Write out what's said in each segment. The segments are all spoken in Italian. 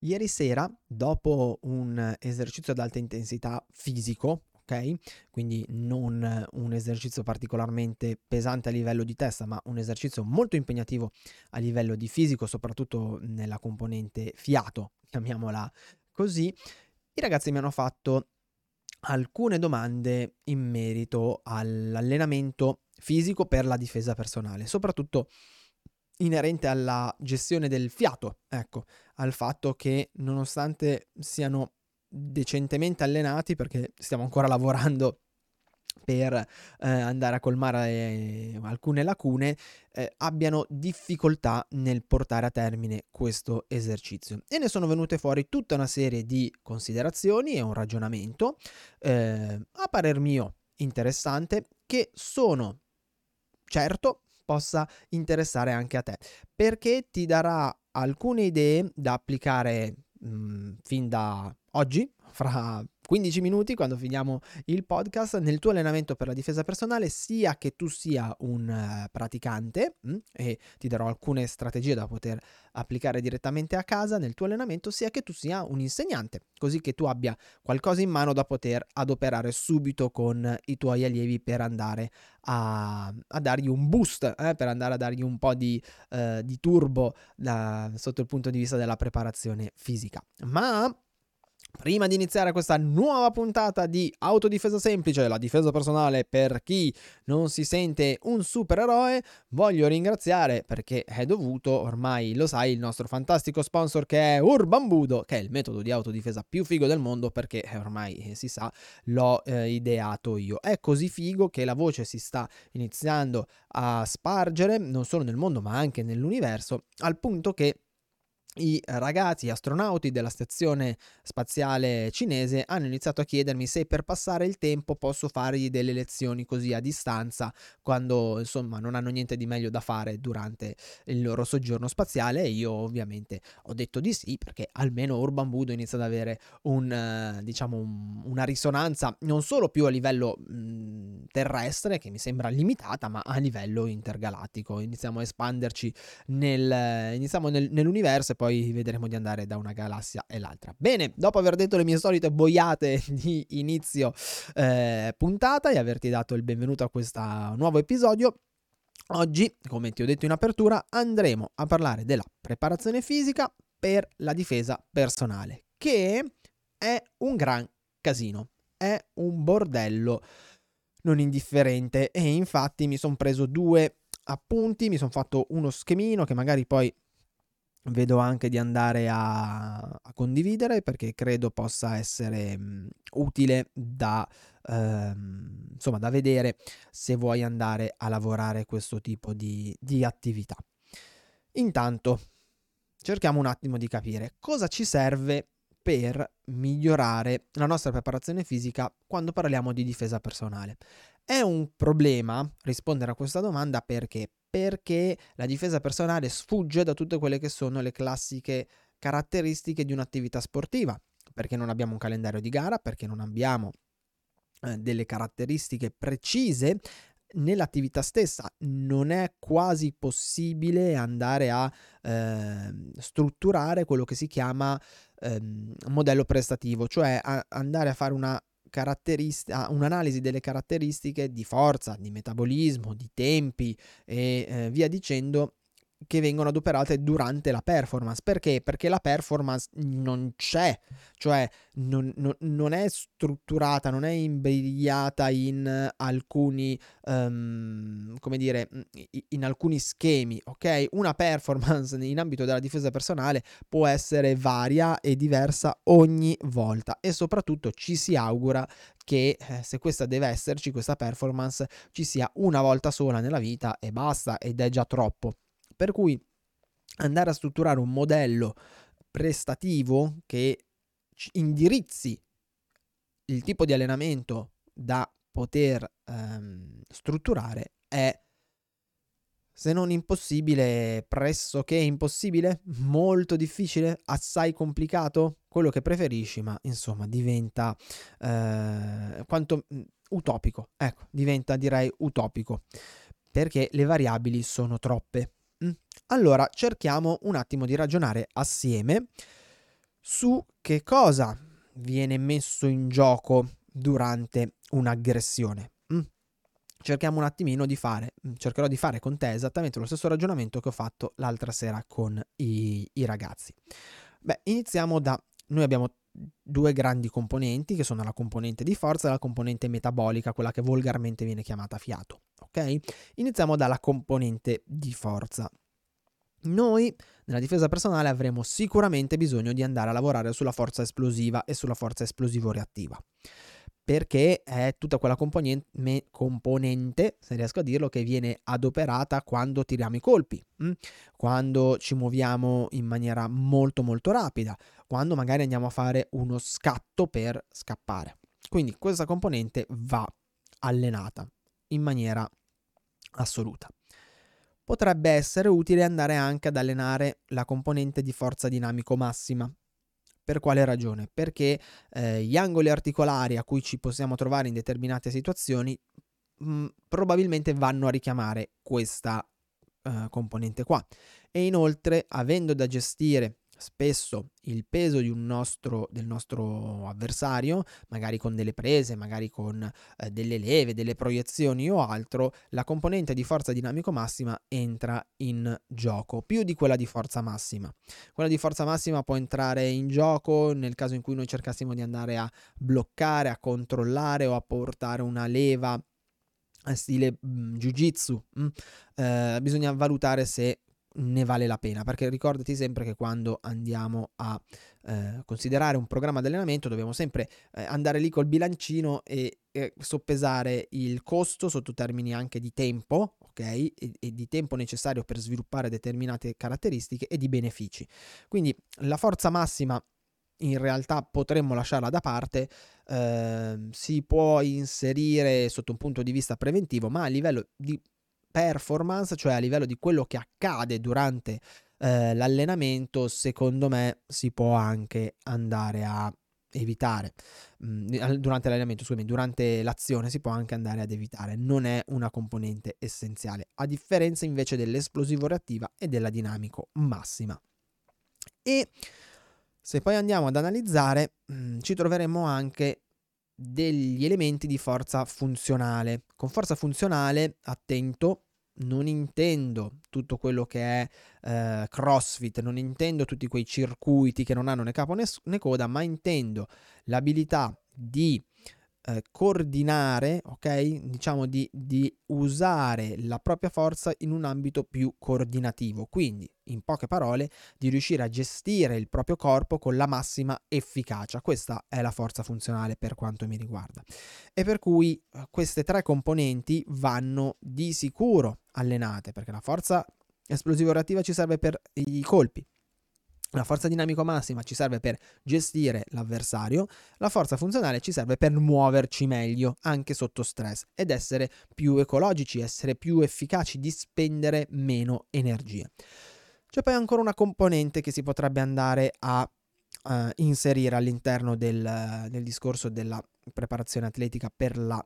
Ieri sera, dopo un esercizio ad alta intensità fisico, ok? Quindi non un esercizio particolarmente pesante a livello di testa, ma un esercizio molto impegnativo a livello di fisico, soprattutto nella componente fiato, chiamiamola così. I ragazzi mi hanno fatto alcune domande in merito all'allenamento fisico per la difesa personale, soprattutto inerente alla gestione del fiato, ecco, al fatto che nonostante siano decentemente allenati, perché stiamo ancora lavorando per eh, andare a colmare eh, alcune lacune, eh, abbiano difficoltà nel portare a termine questo esercizio. E ne sono venute fuori tutta una serie di considerazioni e un ragionamento, eh, a parer mio interessante, che sono certo possa interessare anche a te, perché ti darà alcune idee da applicare mh, mm, fin da oggi, fra 15 minuti quando finiamo il podcast nel tuo allenamento per la difesa personale, sia che tu sia un uh, praticante mm, e ti darò alcune strategie da poter applicare direttamente a casa nel tuo allenamento, sia che tu sia un insegnante, così che tu abbia qualcosa in mano da poter adoperare subito con i tuoi allievi per andare a, a dargli un boost, eh, per andare a dargli un po' di, uh, di turbo da, sotto il punto di vista della preparazione fisica. Ma Prima di iniziare questa nuova puntata di Autodifesa Semplice, la difesa personale per chi non si sente un supereroe, voglio ringraziare perché è dovuto, ormai lo sai, il nostro fantastico sponsor che è Urban Budo, che è il metodo di autodifesa più figo del mondo perché eh, ormai eh, si sa, l'ho eh, ideato io. È così figo che la voce si sta iniziando a spargere non solo nel mondo ma anche nell'universo, al punto che i ragazzi astronauti della stazione spaziale cinese hanno iniziato a chiedermi se per passare il tempo posso fargli delle lezioni così a distanza quando insomma non hanno niente di meglio da fare durante il loro soggiorno spaziale e io ovviamente ho detto di sì perché almeno Urban Budo inizia ad avere un, diciamo un, una risonanza non solo più a livello mh, terrestre che mi sembra limitata ma a livello intergalattico. Iniziamo a espanderci nel, iniziamo nel, nell'universo e poi poi vedremo di andare da una galassia e l'altra. Bene, dopo aver detto le mie solite boiate di inizio eh, puntata e averti dato il benvenuto a questo nuovo episodio, oggi, come ti ho detto in apertura, andremo a parlare della preparazione fisica per la difesa personale, che è un gran casino, è un bordello non indifferente e infatti mi sono preso due appunti, mi sono fatto uno schemino che magari poi vedo anche di andare a, a condividere perché credo possa essere mh, utile da, ehm, insomma, da vedere se vuoi andare a lavorare questo tipo di, di attività. Intanto cerchiamo un attimo di capire cosa ci serve per migliorare la nostra preparazione fisica quando parliamo di difesa personale. È un problema rispondere a questa domanda perché perché la difesa personale sfugge da tutte quelle che sono le classiche caratteristiche di un'attività sportiva, perché non abbiamo un calendario di gara, perché non abbiamo eh, delle caratteristiche precise nell'attività stessa. Non è quasi possibile andare a eh, strutturare quello che si chiama eh, modello prestativo, cioè a andare a fare una caratteristica, un'analisi delle caratteristiche di forza, di metabolismo, di tempi e eh, via dicendo che vengono adoperate durante la performance. Perché? Perché la performance non c'è, cioè non, non, non è strutturata, non è imbrigliata in alcuni, um, come dire, in alcuni schemi, ok? Una performance in ambito della difesa personale può essere varia e diversa ogni volta e soprattutto ci si augura che eh, se questa deve esserci, questa performance, ci sia una volta sola nella vita e basta ed è già troppo. Per cui andare a strutturare un modello prestativo che indirizzi il tipo di allenamento da poter ehm, strutturare è se non impossibile, pressoché impossibile, molto difficile, assai complicato, quello che preferisci, ma insomma diventa eh, quanto mm, utopico, ecco, diventa direi utopico, perché le variabili sono troppe. Allora cerchiamo un attimo di ragionare assieme su che cosa viene messo in gioco durante un'aggressione. Mm? Cerchiamo un attimino di fare, mm, cercherò di fare con te esattamente lo stesso ragionamento che ho fatto l'altra sera con i, i ragazzi. Beh, iniziamo da, noi abbiamo due grandi componenti che sono la componente di forza e la componente metabolica, quella che volgarmente viene chiamata fiato. Ok? Iniziamo dalla componente di forza. Noi nella difesa personale avremo sicuramente bisogno di andare a lavorare sulla forza esplosiva e sulla forza esplosivo-reattiva perché è tutta quella componente, componente, se riesco a dirlo, che viene adoperata quando tiriamo i colpi? Mm? quando ci muoviamo in maniera molto molto rapida, quando magari andiamo a fare uno scatto per scappare. Quindi questa componente va allenata in maniera assoluta. Potrebbe essere utile andare anche ad allenare la componente di forza dinamico massima, per quale ragione? Perché eh, gli angoli articolari a cui ci possiamo trovare in determinate situazioni mh, mm, probabilmente vanno a richiamare questa uh, componente qua. E inoltre, avendo da gestire spesso il peso nostro, del nostro avversario, magari con delle prese, magari con eh, delle leve, delle proiezioni o altro, la componente di forza dinamico massima entra in gioco, più di quella di forza massima. Quella di forza massima può entrare in gioco nel caso in cui noi cercassimo di andare a bloccare, a controllare o a portare una leva stile mm, jiu-jitsu. Mm? Eh, bisogna valutare se ne vale la pena perché ricordati sempre che quando andiamo a eh, considerare un programma di allenamento dobbiamo sempre eh, andare lì col bilancino e, e, soppesare il costo sotto termini anche di tempo ok? E, e, di tempo necessario per sviluppare determinate caratteristiche e di benefici. Quindi la forza massima in realtà potremmo lasciarla da parte, eh, si può inserire sotto un punto di vista preventivo, ma a livello di performance, cioè a livello di quello che accade durante eh, l'allenamento, secondo me si può anche andare a evitare mm, durante l'allenamento, scusami, durante l'azione si può anche andare ad evitare, non è una componente essenziale, a differenza invece dell'esplosivo reattiva e della dinamico massima. E se poi andiamo ad analizzare, mm, ci troveremo anche degli elementi di forza funzionale. Con forza funzionale, attento, non intendo tutto quello che è eh, CrossFit, non intendo tutti quei circuiti che non hanno né capo né, coda, ma intendo l'abilità di eh, coordinare, ok? Diciamo di, di, usare la propria forza in un ambito più coordinativo. Quindi, in poche parole, di riuscire a gestire il proprio corpo con la massima efficacia. Questa è la forza funzionale per quanto mi riguarda. E per cui eh, queste tre componenti vanno di sicuro allenate, perché la forza esplosivo reattiva ci serve per i colpi, la forza dinamico massima ci serve per gestire l'avversario, la forza funzionale ci serve per muoverci meglio anche sotto stress ed essere più ecologici, essere più efficaci, di spendere meno energie. C'è poi ancora una componente che si potrebbe andare a uh, inserire all'interno del, del discorso della preparazione atletica per la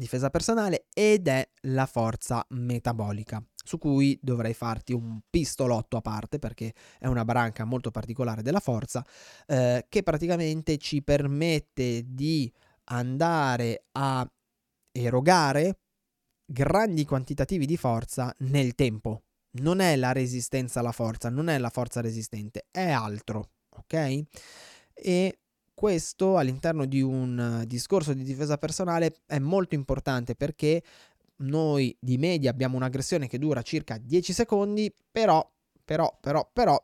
difesa personale ed è la forza metabolica su cui dovrei farti un pistolotto a parte perché è una branca molto particolare della forza eh, che praticamente ci permette di andare a erogare grandi quantitativi di forza nel tempo. Non è la resistenza alla forza, non è la forza resistente, è altro, ok? E questo all'interno di un discorso di difesa personale è molto importante perché noi di media abbiamo un'aggressione che dura circa 10 secondi, però, però, però, però,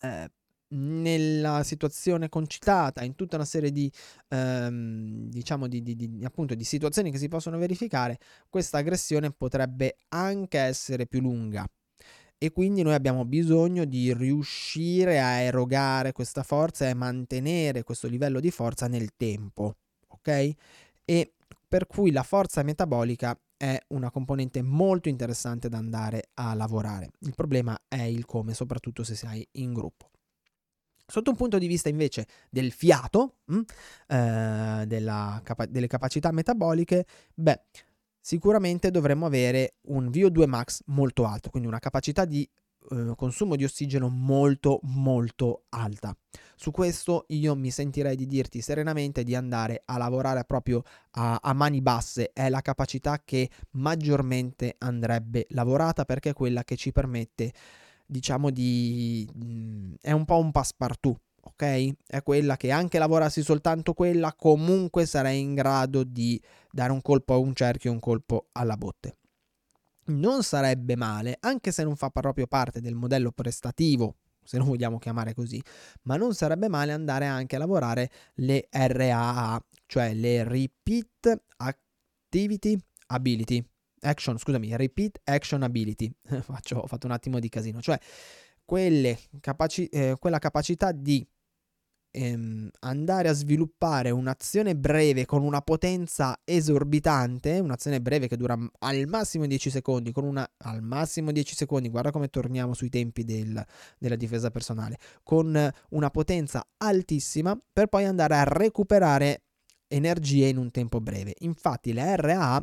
eh, nella situazione concitata, in tutta una serie di, ehm, diciamo, di, di, di, appunto, di situazioni che si possono verificare, questa aggressione potrebbe anche essere più lunga. E quindi noi abbiamo bisogno di riuscire a erogare questa forza e mantenere questo livello di forza nel tempo. Ok? E per cui la forza metabolica è una componente molto interessante da andare a lavorare. Il problema è il come, soprattutto se sei in gruppo. Sotto un punto di vista invece del fiato, mh, mm, eh, capa- delle capacità metaboliche, beh, sicuramente dovremmo avere un VO2 max molto alto, quindi una capacità di eh, consumo di ossigeno molto molto alta. Su questo io mi sentirei di dirti serenamente di andare a lavorare proprio a, a mani basse, è la capacità che maggiormente andrebbe lavorata perché è quella che ci permette diciamo di... Mm, è un po' un passepartout ok? È quella che anche lavorassi soltanto quella, comunque sarei in grado di dare un colpo a un cerchio e un colpo alla botte. Non sarebbe male, anche se non fa proprio parte del modello prestativo, se lo vogliamo chiamare così, ma non sarebbe male andare anche a lavorare le RAA, cioè le Repeat Activity Ability. Action, scusami, Repeat Action Ability. Faccio, ho fatto un attimo di casino, cioè capaci- eh, quella capacità di ehm, andare a sviluppare un'azione breve con una potenza esorbitante, un'azione breve che dura al massimo 10 secondi, con una al massimo 10 secondi, guarda come torniamo sui tempi del, della difesa personale, con una potenza altissima per poi andare a recuperare energie in un tempo breve. Infatti le RA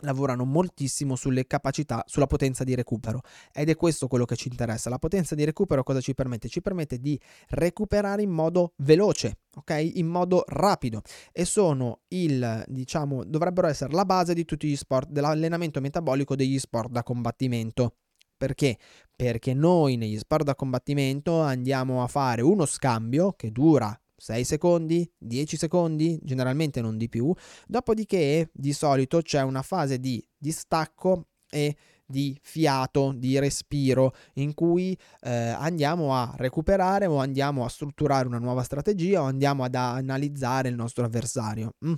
lavorano moltissimo sulle capacità, sulla potenza di recupero ed è questo quello che ci interessa. La potenza di recupero cosa ci permette? Ci permette di recuperare in modo veloce, ok? In modo rapido e sono il, diciamo, dovrebbero essere la base di tutti gli sport, dell'allenamento metabolico degli sport da combattimento. Perché? Perché noi negli sport da combattimento andiamo a fare uno scambio che dura 6 secondi, 10 secondi, generalmente non di più. Dopodiché di solito c'è una fase di distacco e di fiato, di respiro, in cui eh, andiamo a recuperare o andiamo a strutturare una nuova strategia o andiamo ad analizzare il nostro avversario. Mm.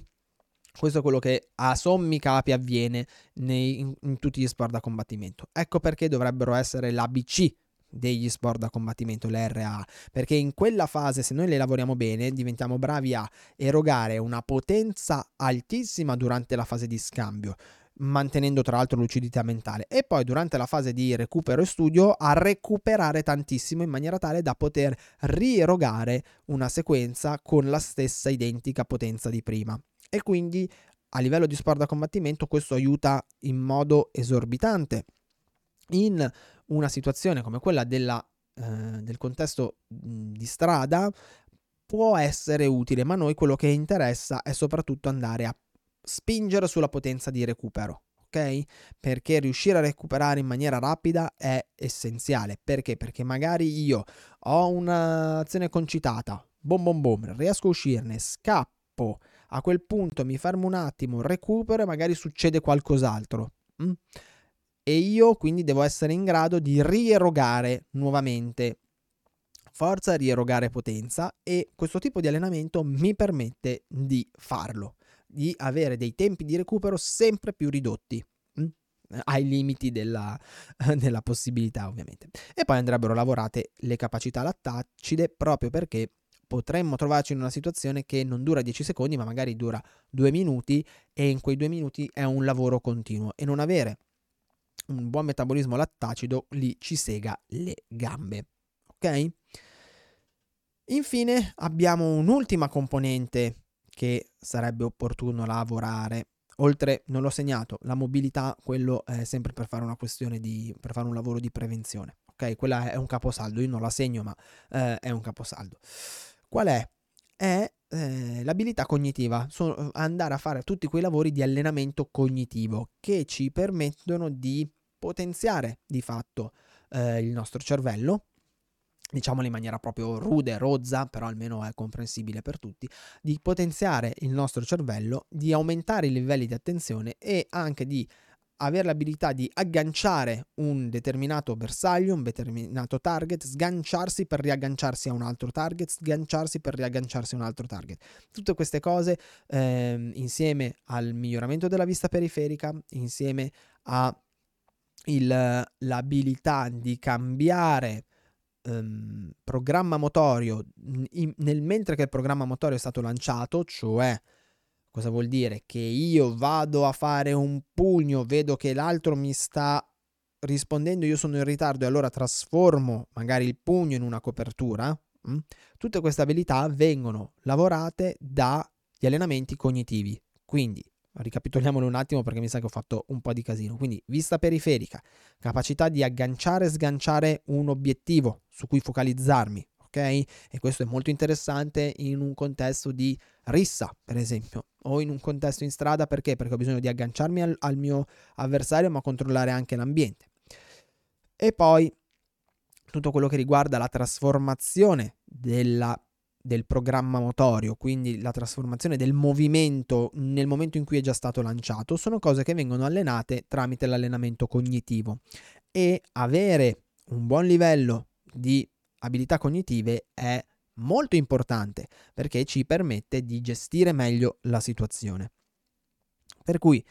Questo è quello che a sommi capi avviene nei, in, in tutti gli sport da combattimento. Ecco perché dovrebbero essere l'ABC degli sport da combattimento, le RA, perché in quella fase se noi le lavoriamo bene diventiamo bravi a erogare una potenza altissima durante la fase di scambio mantenendo tra l'altro lucidità mentale. E poi durante la fase di recupero e studio a recuperare tantissimo in maniera tale da poter rierogare una sequenza con la stessa identica potenza di prima. E quindi a livello di sport da combattimento questo aiuta in modo esorbitante in una situazione come quella della, eh, del contesto di strada può essere utile, ma a noi quello che interessa è soprattutto andare a spingere sulla potenza di recupero. Ok? Perché riuscire a recuperare in maniera rapida è essenziale. Perché? Perché magari io ho un'azione concitata, bom bom bom, riesco a uscirne, scappo, a quel punto mi fermo un attimo, recupero e magari succede qualcos'altro. Mm? E io quindi devo essere in grado di rierogare nuovamente forza, rierogare potenza e questo tipo di allenamento mi permette di farlo, di avere dei tempi di recupero sempre più ridotti mm? ai limiti della, della, possibilità ovviamente. E poi andrebbero lavorate le capacità lattacide proprio perché potremmo trovarci in una situazione che non dura 10 secondi ma magari dura 2 minuti e in quei 2 minuti è un lavoro continuo e non avere un buon metabolismo lattacido lì ci sega le gambe. Ok? Infine abbiamo un'ultima componente che sarebbe opportuno lavorare. Oltre, non l'ho segnato, la mobilità, quello è sempre per fare una questione di, per fare un lavoro di prevenzione. Ok, quella è un caposaldo, io non la segno, ma eh, è un caposaldo. Qual è? È eh, l'abilità cognitiva, so, andare a fare tutti quei lavori di allenamento cognitivo che ci permettono di potenziare di fatto eh, il nostro cervello, diciamolo in maniera proprio rude, rozza, però almeno è comprensibile per tutti, di potenziare il nostro cervello, di aumentare i livelli di attenzione e anche di avere l'abilità di agganciare un determinato bersaglio, un determinato target, sganciarsi per riagganciarsi a un altro target, sganciarsi per riagganciarsi a un altro target. Tutte queste cose eh, insieme al miglioramento della vista periferica, insieme a il, l'abilità di cambiare um, programma motorio in, nel mentre che il programma motorio è stato lanciato, cioè cosa vuol dire? Che io vado a fare un pugno, vedo che l'altro mi sta rispondendo, io sono in ritardo e allora trasformo magari il pugno in una copertura. Mh? Tutte queste abilità vengono lavorate dagli allenamenti cognitivi. Quindi ricapitoliamolo un attimo perché mi sa che ho fatto un po' di casino. Quindi vista periferica, capacità di agganciare e sganciare un obiettivo su cui focalizzarmi, ok? E questo è molto interessante in un contesto di rissa, per esempio, o in un contesto in strada perché? Perché ho bisogno di agganciarmi al, al mio avversario ma controllare anche l'ambiente. E poi tutto quello che riguarda la trasformazione della del programma motorio, quindi la trasformazione del movimento nel momento in cui è già stato lanciato, sono cose che vengono allenate tramite l'allenamento cognitivo e avere un buon livello di abilità cognitive è molto importante perché ci permette di gestire meglio la situazione. Per cui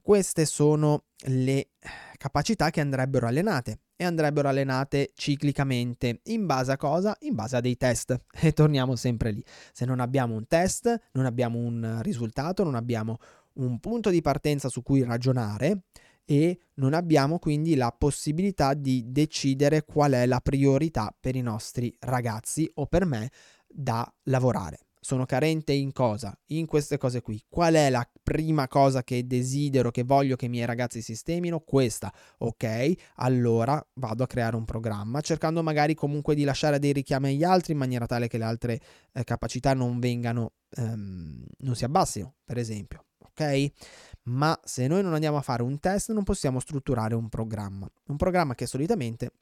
queste sono le capacità che andrebbero allenate e andrebbero allenate ciclicamente. In base a cosa? In base a dei test. E torniamo sempre lì. Se non abbiamo un test, non abbiamo un risultato, non abbiamo un punto di partenza su cui ragionare e non abbiamo quindi la possibilità di decidere qual è la priorità per i nostri ragazzi o per me da lavorare sono carente in cosa? In queste cose qui. Qual è la prima cosa che desidero, che voglio che i miei ragazzi sistemino? Questa. Ok, allora vado a creare un programma, cercando magari comunque di lasciare dei richiami agli altri in maniera tale che le altre eh, capacità non vengano, ehm, non si abbassino, per esempio. Ok? Ma se noi non andiamo a fare un test, non possiamo strutturare un programma. Un programma che solitamente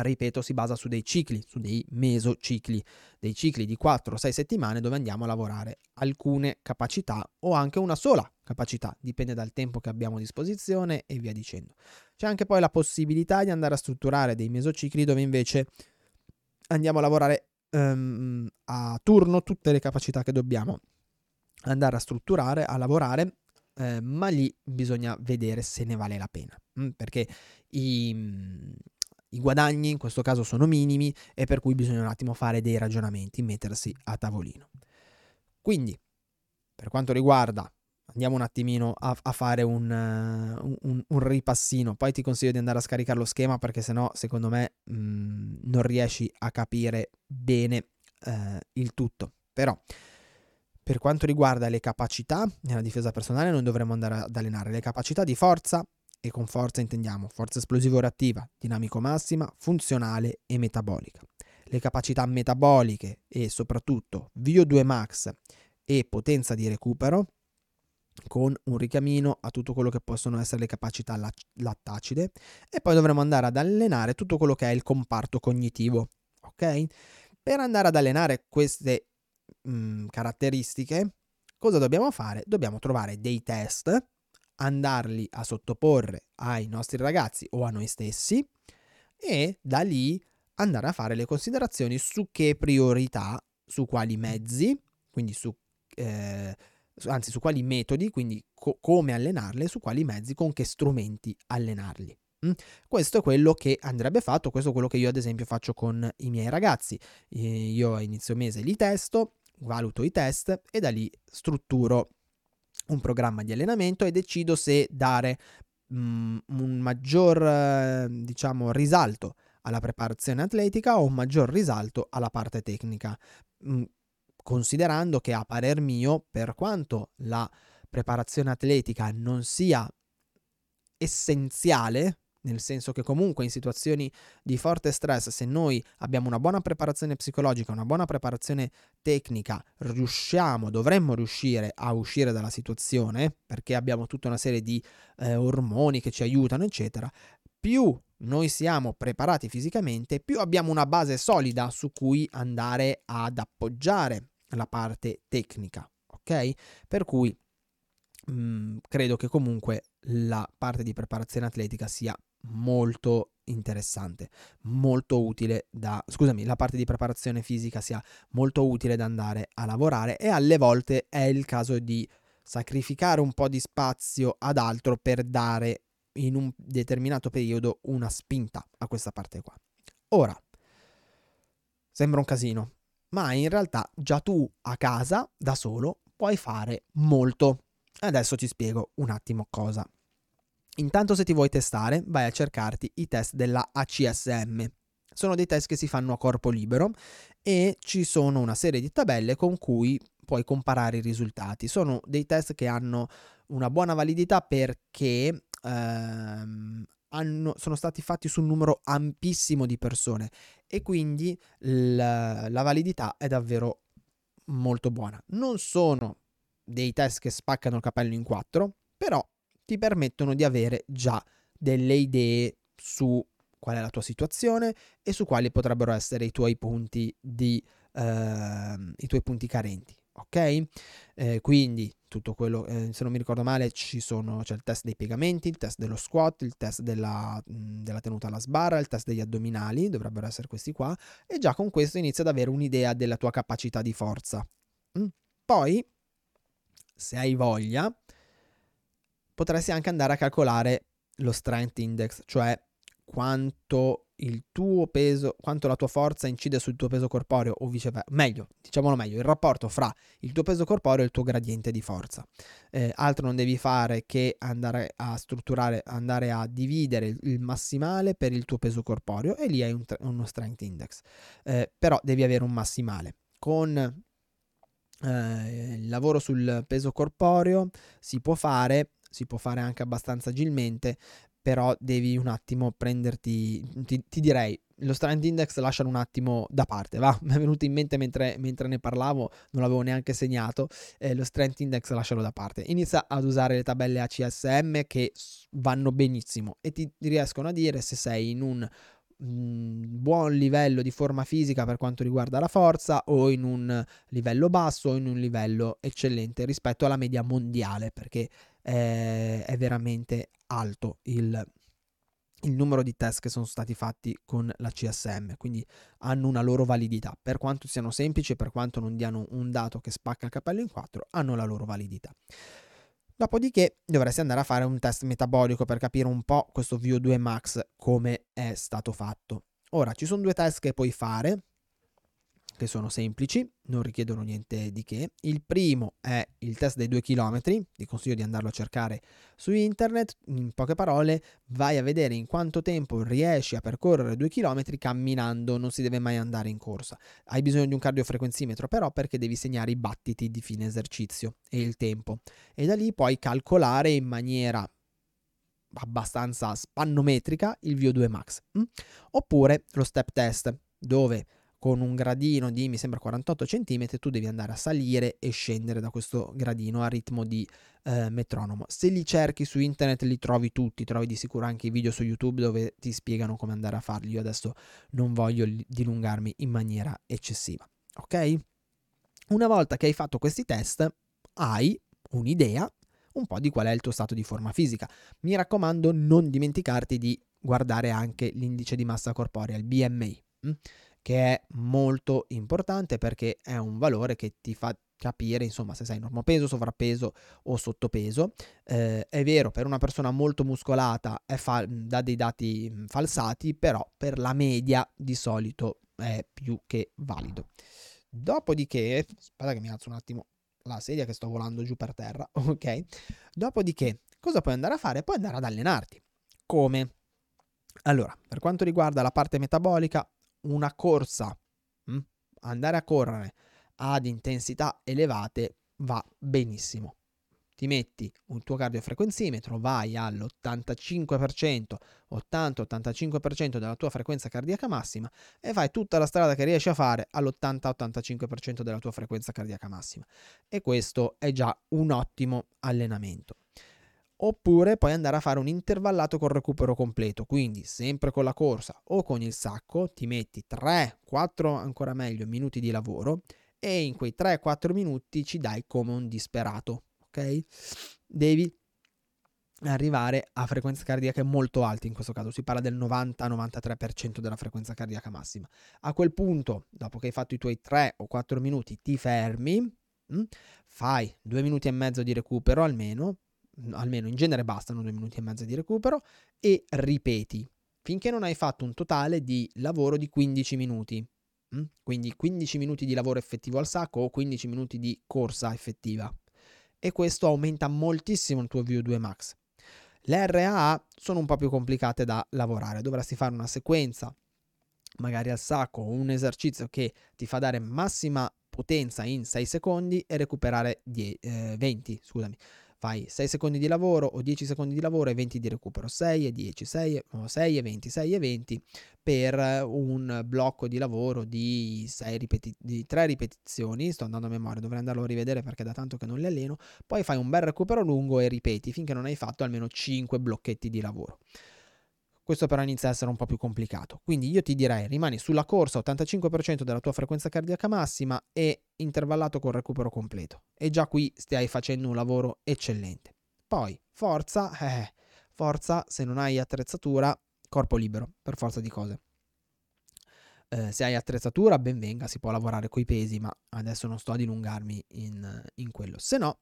ripeto, si basa su dei cicli, su dei mesocicli, dei cicli di 4-6 settimane dove andiamo a lavorare alcune capacità o anche una sola capacità, dipende dal tempo che abbiamo a disposizione e via dicendo. C'è anche poi la possibilità di andare a strutturare dei mesocicli dove invece andiamo a lavorare um, a turno tutte le capacità che dobbiamo andare a strutturare, a lavorare eh, ma lì bisogna vedere se ne vale la pena, mm, perché i, i guadagni in questo caso sono minimi e per cui bisogna un attimo fare dei ragionamenti, mettersi a tavolino. Quindi, per quanto riguarda, andiamo un attimino a, a fare un, uh, un, un, ripassino, poi ti consiglio di andare a scaricare lo schema perché sennò secondo me mh, mm, non riesci a capire bene uh, il tutto. Però, per quanto riguarda le capacità nella difesa personale, noi dovremmo andare ad allenare le capacità di forza, e con forza intendiamo forza esplosivo-reattiva, dinamico massima, funzionale e metabolica. Le capacità metaboliche e soprattutto VO2 max e potenza di recupero con un richiamino a tutto quello che possono essere le capacità lattacide e poi dovremo andare ad allenare tutto quello che è il comparto cognitivo, ok? Per andare ad allenare queste mh, mm, caratteristiche, cosa dobbiamo fare? Dobbiamo trovare dei test andarli a sottoporre ai nostri ragazzi o a noi stessi e da lì andare a fare le considerazioni su che priorità, su quali mezzi, quindi su, eh, anzi su quali metodi, quindi co- come allenarle, su quali mezzi, con che strumenti allenarli. Mm? Questo è quello che andrebbe fatto, questo è quello che io ad esempio faccio con i miei ragazzi. Io a inizio mese li testo, valuto i test e da lì strutturo un programma di allenamento e decido se dare mh, un maggior eh, diciamo risalto alla preparazione atletica o un maggior risalto alla parte tecnica. Mh, considerando che a parer mio per quanto la preparazione atletica non sia essenziale nel senso che comunque in situazioni di forte stress, se noi abbiamo una buona preparazione psicologica, una buona preparazione tecnica, riusciamo, dovremmo riuscire a uscire dalla situazione, perché abbiamo tutta una serie di eh, ormoni che ci aiutano, eccetera, più noi siamo preparati fisicamente, più abbiamo una base solida su cui andare ad appoggiare la parte tecnica, ok? Per cui mh, mm, credo che comunque la parte di preparazione atletica sia molto interessante, molto utile da, scusami, la parte di preparazione fisica sia molto utile da andare a lavorare e alle volte è il caso di sacrificare un po' di spazio ad altro per dare in un determinato periodo una spinta a questa parte qua. Ora, sembra un casino, ma in realtà già tu a casa da solo puoi fare molto. Adesso ti spiego un attimo cosa. Intanto se ti vuoi testare, vai a cercarti i test della ACSM. Sono dei test che si fanno a corpo libero e ci sono una serie di tabelle con cui puoi comparare i risultati. Sono dei test che hanno una buona validità perché ehm, hanno, sono stati fatti su un numero ampissimo di persone e quindi la, la validità è davvero molto buona. Non sono dei test che spaccano il capello in quattro, però ti permettono di avere già delle idee su qual è la tua situazione e su quali potrebbero essere i tuoi punti di eh, i tuoi punti carenti ok? Eh, quindi tutto quello, eh, se non mi ricordo male, ci sono, c'è il test dei piegamenti, il test dello squat, il test della, mh, della, tenuta alla sbarra, il test degli addominali, dovrebbero essere questi qua, e già con questo inizi ad avere un'idea della tua capacità di forza. Mm. Poi, se hai voglia, potresti anche andare a calcolare lo strength index, cioè quanto il tuo peso, quanto la tua forza incide sul tuo peso corporeo o viceversa, meglio, diciamolo meglio, il rapporto fra il tuo peso corporeo e il tuo gradiente di forza. Eh, altro non devi fare che andare a strutturare, andare a dividere il massimale per il tuo peso corporeo e lì hai un, uno strength index. Eh, però devi avere un massimale. Con eh, il lavoro sul peso corporeo si può fare si può fare anche abbastanza agilmente, però devi un attimo prenderti, ti, ti direi, lo strength index lascialo un attimo da parte, va? Mi è venuto in mente mentre, mentre ne parlavo, non l'avevo neanche segnato, eh, lo strength index lascialo da parte. Inizia ad usare le tabelle ACSM che vanno benissimo e ti riescono a dire se sei in un mm, buon livello di forma fisica per quanto riguarda la forza o in un livello basso o in un livello eccellente rispetto alla media mondiale perché eh, è veramente alto il, il numero di test che sono stati fatti con la CSM, quindi hanno una loro validità. Per quanto siano semplici per quanto non diano un dato che spacca il capello in quattro, hanno la loro validità. Dopodiché dovresti andare a fare un test metabolico per capire un po' questo VO2 max come è stato fatto. Ora, ci sono due test che puoi fare che sono semplici, non richiedono niente di che. Il primo è il test dei due chilometri, ti consiglio di andarlo a cercare su internet. In poche parole, vai a vedere in quanto tempo riesci a percorrere due chilometri camminando, non si deve mai andare in corsa. Hai bisogno di un cardiofrequenzimetro però perché devi segnare i battiti di fine esercizio e il tempo. E da lì puoi calcolare in maniera abbastanza spannometrica il VO2 max. Mm? Oppure lo step test, dove con un gradino di mi sembra 48 cm tu devi andare a salire e scendere da questo gradino a ritmo di eh, metronomo. Se li cerchi su internet li trovi tutti, trovi di sicuro anche i video su YouTube dove ti spiegano come andare a farli. Io adesso non voglio dilungarmi in maniera eccessiva, ok? Una volta che hai fatto questi test hai un'idea un po' di qual è il tuo stato di forma fisica. Mi raccomando, non dimenticarti di guardare anche l'indice di massa corporea, il BMI. Che è molto importante perché è un valore che ti fa capire insomma se sei normopeso, sovrappeso o sottopeso. Eh, è vero, per una persona molto muscolata fa- dà dei dati mm, falsati, però per la media di solito è più che valido. Dopodiché, aspetta che mi alzo un attimo la sedia che sto volando giù per terra, ok? Dopodiché, cosa puoi andare a fare? Puoi andare ad allenarti. Come? Allora, per quanto riguarda la parte metabolica, una corsa? Mm, andare a correre ad intensità elevate va benissimo. Ti metti un tuo cardiofrequenzimetro, vai all'85%, 80-85% della tua frequenza cardiaca massima e fai tutta la strada che riesci a fare all'80-85% della tua frequenza cardiaca massima. E questo è già un ottimo allenamento oppure puoi andare a fare un intervallato col recupero completo, quindi sempre con la corsa o con il sacco ti metti 3, 4 ancora meglio minuti di lavoro e in quei 3-4 minuti ci dai come un disperato, ok? Devi arrivare a frequenze cardiache molto alte, in questo caso si parla del 90-93% della frequenza cardiaca massima. A quel punto, dopo che hai fatto i tuoi 3 o 4 minuti, ti fermi? Mm, fai 2 minuti e mezzo di recupero almeno, almeno in genere bastano due minuti e mezzo di recupero, e ripeti finché non hai fatto un totale di lavoro di 15 minuti. Mm? Quindi 15 minuti di lavoro effettivo al sacco o 15 minuti di corsa effettiva. E questo aumenta moltissimo il tuo VO2 max. Le RAA sono un po' più complicate da lavorare, dovresti fare una sequenza magari al sacco un esercizio che ti fa dare massima potenza in 6 secondi e recuperare 10, eh, 20, scusami. Fai 6 secondi di lavoro o 10 secondi di lavoro e 20 di recupero, 6 e 10, 6 e, 6 e 20, 6 e 20 per un blocco di lavoro di, ripeti- di 3 ripetizioni, sto andando a memoria, dovrei andarlo a rivedere perché da tanto che non li alleno, poi fai un bel recupero lungo e ripeti finché non hai fatto almeno 5 blocchetti di lavoro. Questo però inizia a essere un po' più complicato. Quindi io ti direi rimani sulla corsa 85% della tua frequenza cardiaca massima e intervallato col recupero completo. E già qui stai facendo un lavoro eccellente. Poi forza, eh, forza se non hai attrezzatura, corpo libero, per forza di cose. Eh, se hai attrezzatura, ben venga, si può lavorare coi pesi, ma adesso non sto a dilungarmi in, in quello. Se no,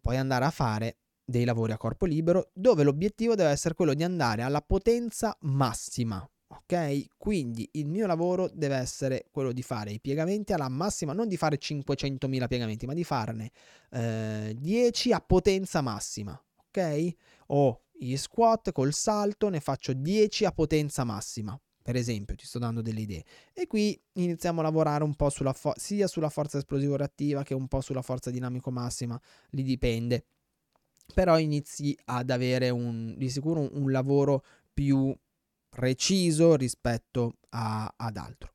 puoi andare a fare dei lavori a corpo libero dove l'obiettivo deve essere quello di andare alla potenza massima. Ok? Quindi il mio lavoro deve essere quello di fare i piegamenti alla massima, non di fare 500.000 piegamenti, ma di farne eh, 10 a potenza massima. Ok? O gli squat col salto ne faccio 10 a potenza massima. Per esempio, ti sto dando delle idee. E qui iniziamo a lavorare un po' sulla fo- sia sulla forza esplosivo reattiva che un po' sulla forza dinamico massima, lì dipende però inizi ad avere un, di sicuro un, lavoro più preciso rispetto a, ad altro.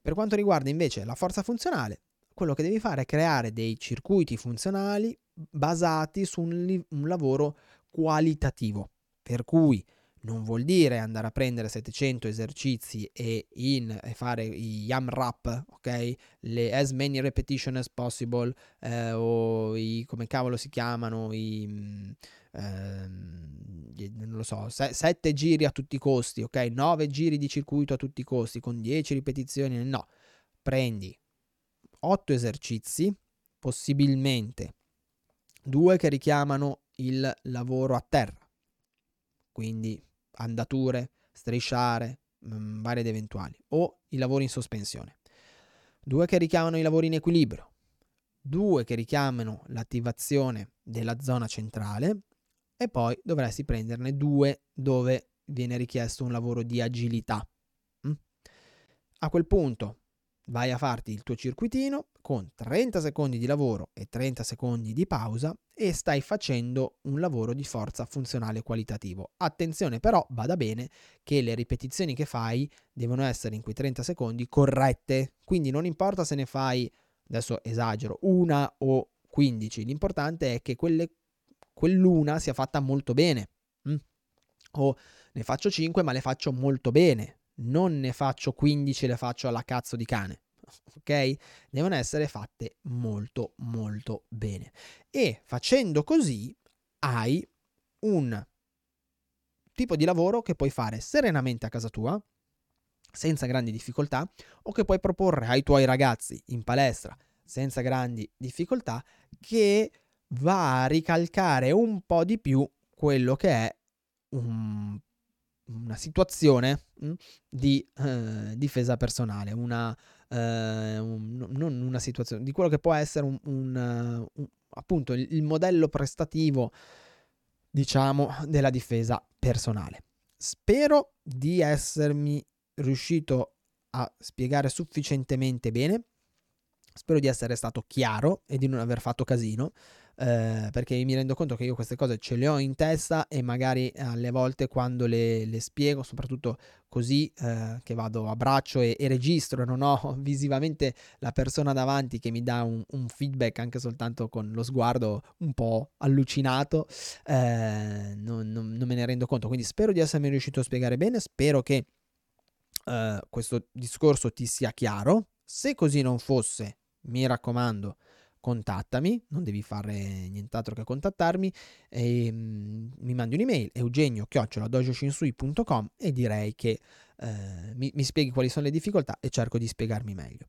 Per quanto riguarda invece la forza funzionale, quello che devi fare è creare dei circuiti funzionali basati su un, un lavoro qualitativo, per cui non vuol dire andare a prendere 700 esercizi e, in, e fare i YAM rap, ok? Le as many repetition as possible, eh, o i, come cavolo si chiamano, i, ehm, non lo so, 7 giri a tutti i costi, ok? 9 giri di circuito a tutti i costi, con 10 ripetizioni, no. Prendi 8 esercizi, possibilmente due che richiamano il lavoro a terra, quindi andature, strisciare, mh, mm, varie ed eventuali, o i lavori in sospensione. Due che richiamano i lavori in equilibrio, due che richiamano l'attivazione della zona centrale e poi dovresti prenderne due dove viene richiesto un lavoro di agilità. Mm? A quel punto vai a farti il tuo circuitino con 30 secondi di lavoro e 30 secondi di pausa e stai facendo un lavoro di forza funzionale qualitativo. Attenzione però, bada bene, che le ripetizioni che fai devono essere in quei 30 secondi corrette, quindi non importa se ne fai, adesso esagero, una o 15, l'importante è che quelle, quell'una sia fatta molto bene. Mm? O ne faccio 5 ma le faccio molto bene, non ne faccio 15 e le faccio alla cazzo di cane. Ok? Devono essere fatte molto molto bene. E facendo così hai un tipo di lavoro che puoi fare serenamente a casa tua, senza grandi difficoltà, o che puoi proporre ai tuoi ragazzi in palestra senza grandi difficoltà, che va a ricalcare un po' di più quello che è un una situazione mh, mm, di eh, difesa personale, una, eh, un, non una situazione, di quello che può essere un, un, un appunto il, il, modello prestativo, diciamo, della difesa personale. Spero di essermi riuscito a spiegare sufficientemente bene. Spero di essere stato chiaro e di non aver fatto casino eh, perché mi rendo conto che io queste cose ce le ho in testa e magari alle volte quando le, le spiego, soprattutto così eh, che vado a braccio e, e, registro non ho visivamente la persona davanti che mi dà un, un, feedback anche soltanto con lo sguardo un po' allucinato, eh, non, non, non me ne rendo conto. Quindi spero di essermi riuscito a spiegare bene, spero che Uh, questo discorso ti sia chiaro. Se così non fosse, mi raccomando, contattami, non devi fare nient'altro che contattarmi, e, mm, mi mandi un'email eugenio-dojoshinsui.com e direi che eh, mi, mi spieghi quali sono le difficoltà e cerco di spiegarmi meglio.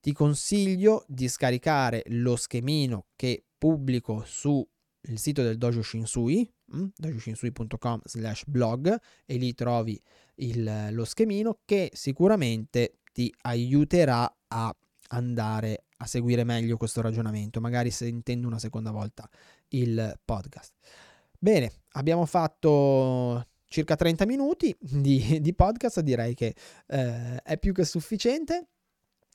Ti consiglio di scaricare lo schemino che pubblico sul sito del Dojo Shinsui, mm, dojoshinsui.com slash blog e lì trovi il, lo schemino che sicuramente ti aiuterà a andare a seguire meglio questo ragionamento, magari sentendo una seconda volta il podcast. Bene, abbiamo fatto circa 30 minuti di, di podcast, direi che eh, è più che sufficiente.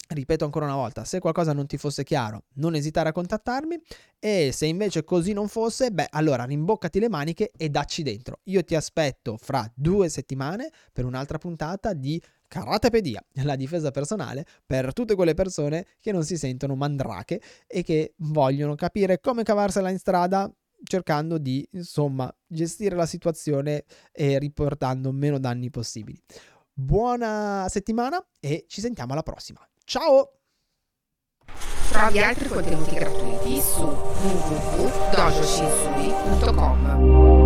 Ripeto ancora una volta, se qualcosa non ti fosse chiaro, non esitare a contattarmi e se invece così non fosse, beh, allora rimboccati le maniche e dacci dentro. Io ti aspetto fra due settimane per un'altra puntata di Karatepedia, la difesa personale per tutte quelle persone che non si sentono mandrache e che vogliono capire come cavarsela in strada cercando di, insomma, gestire la situazione e riportando meno danni possibili. Buona settimana e ci sentiamo alla prossima. Ciao! Trovi altri contenuti gratuiti su www.dojoshinsui.com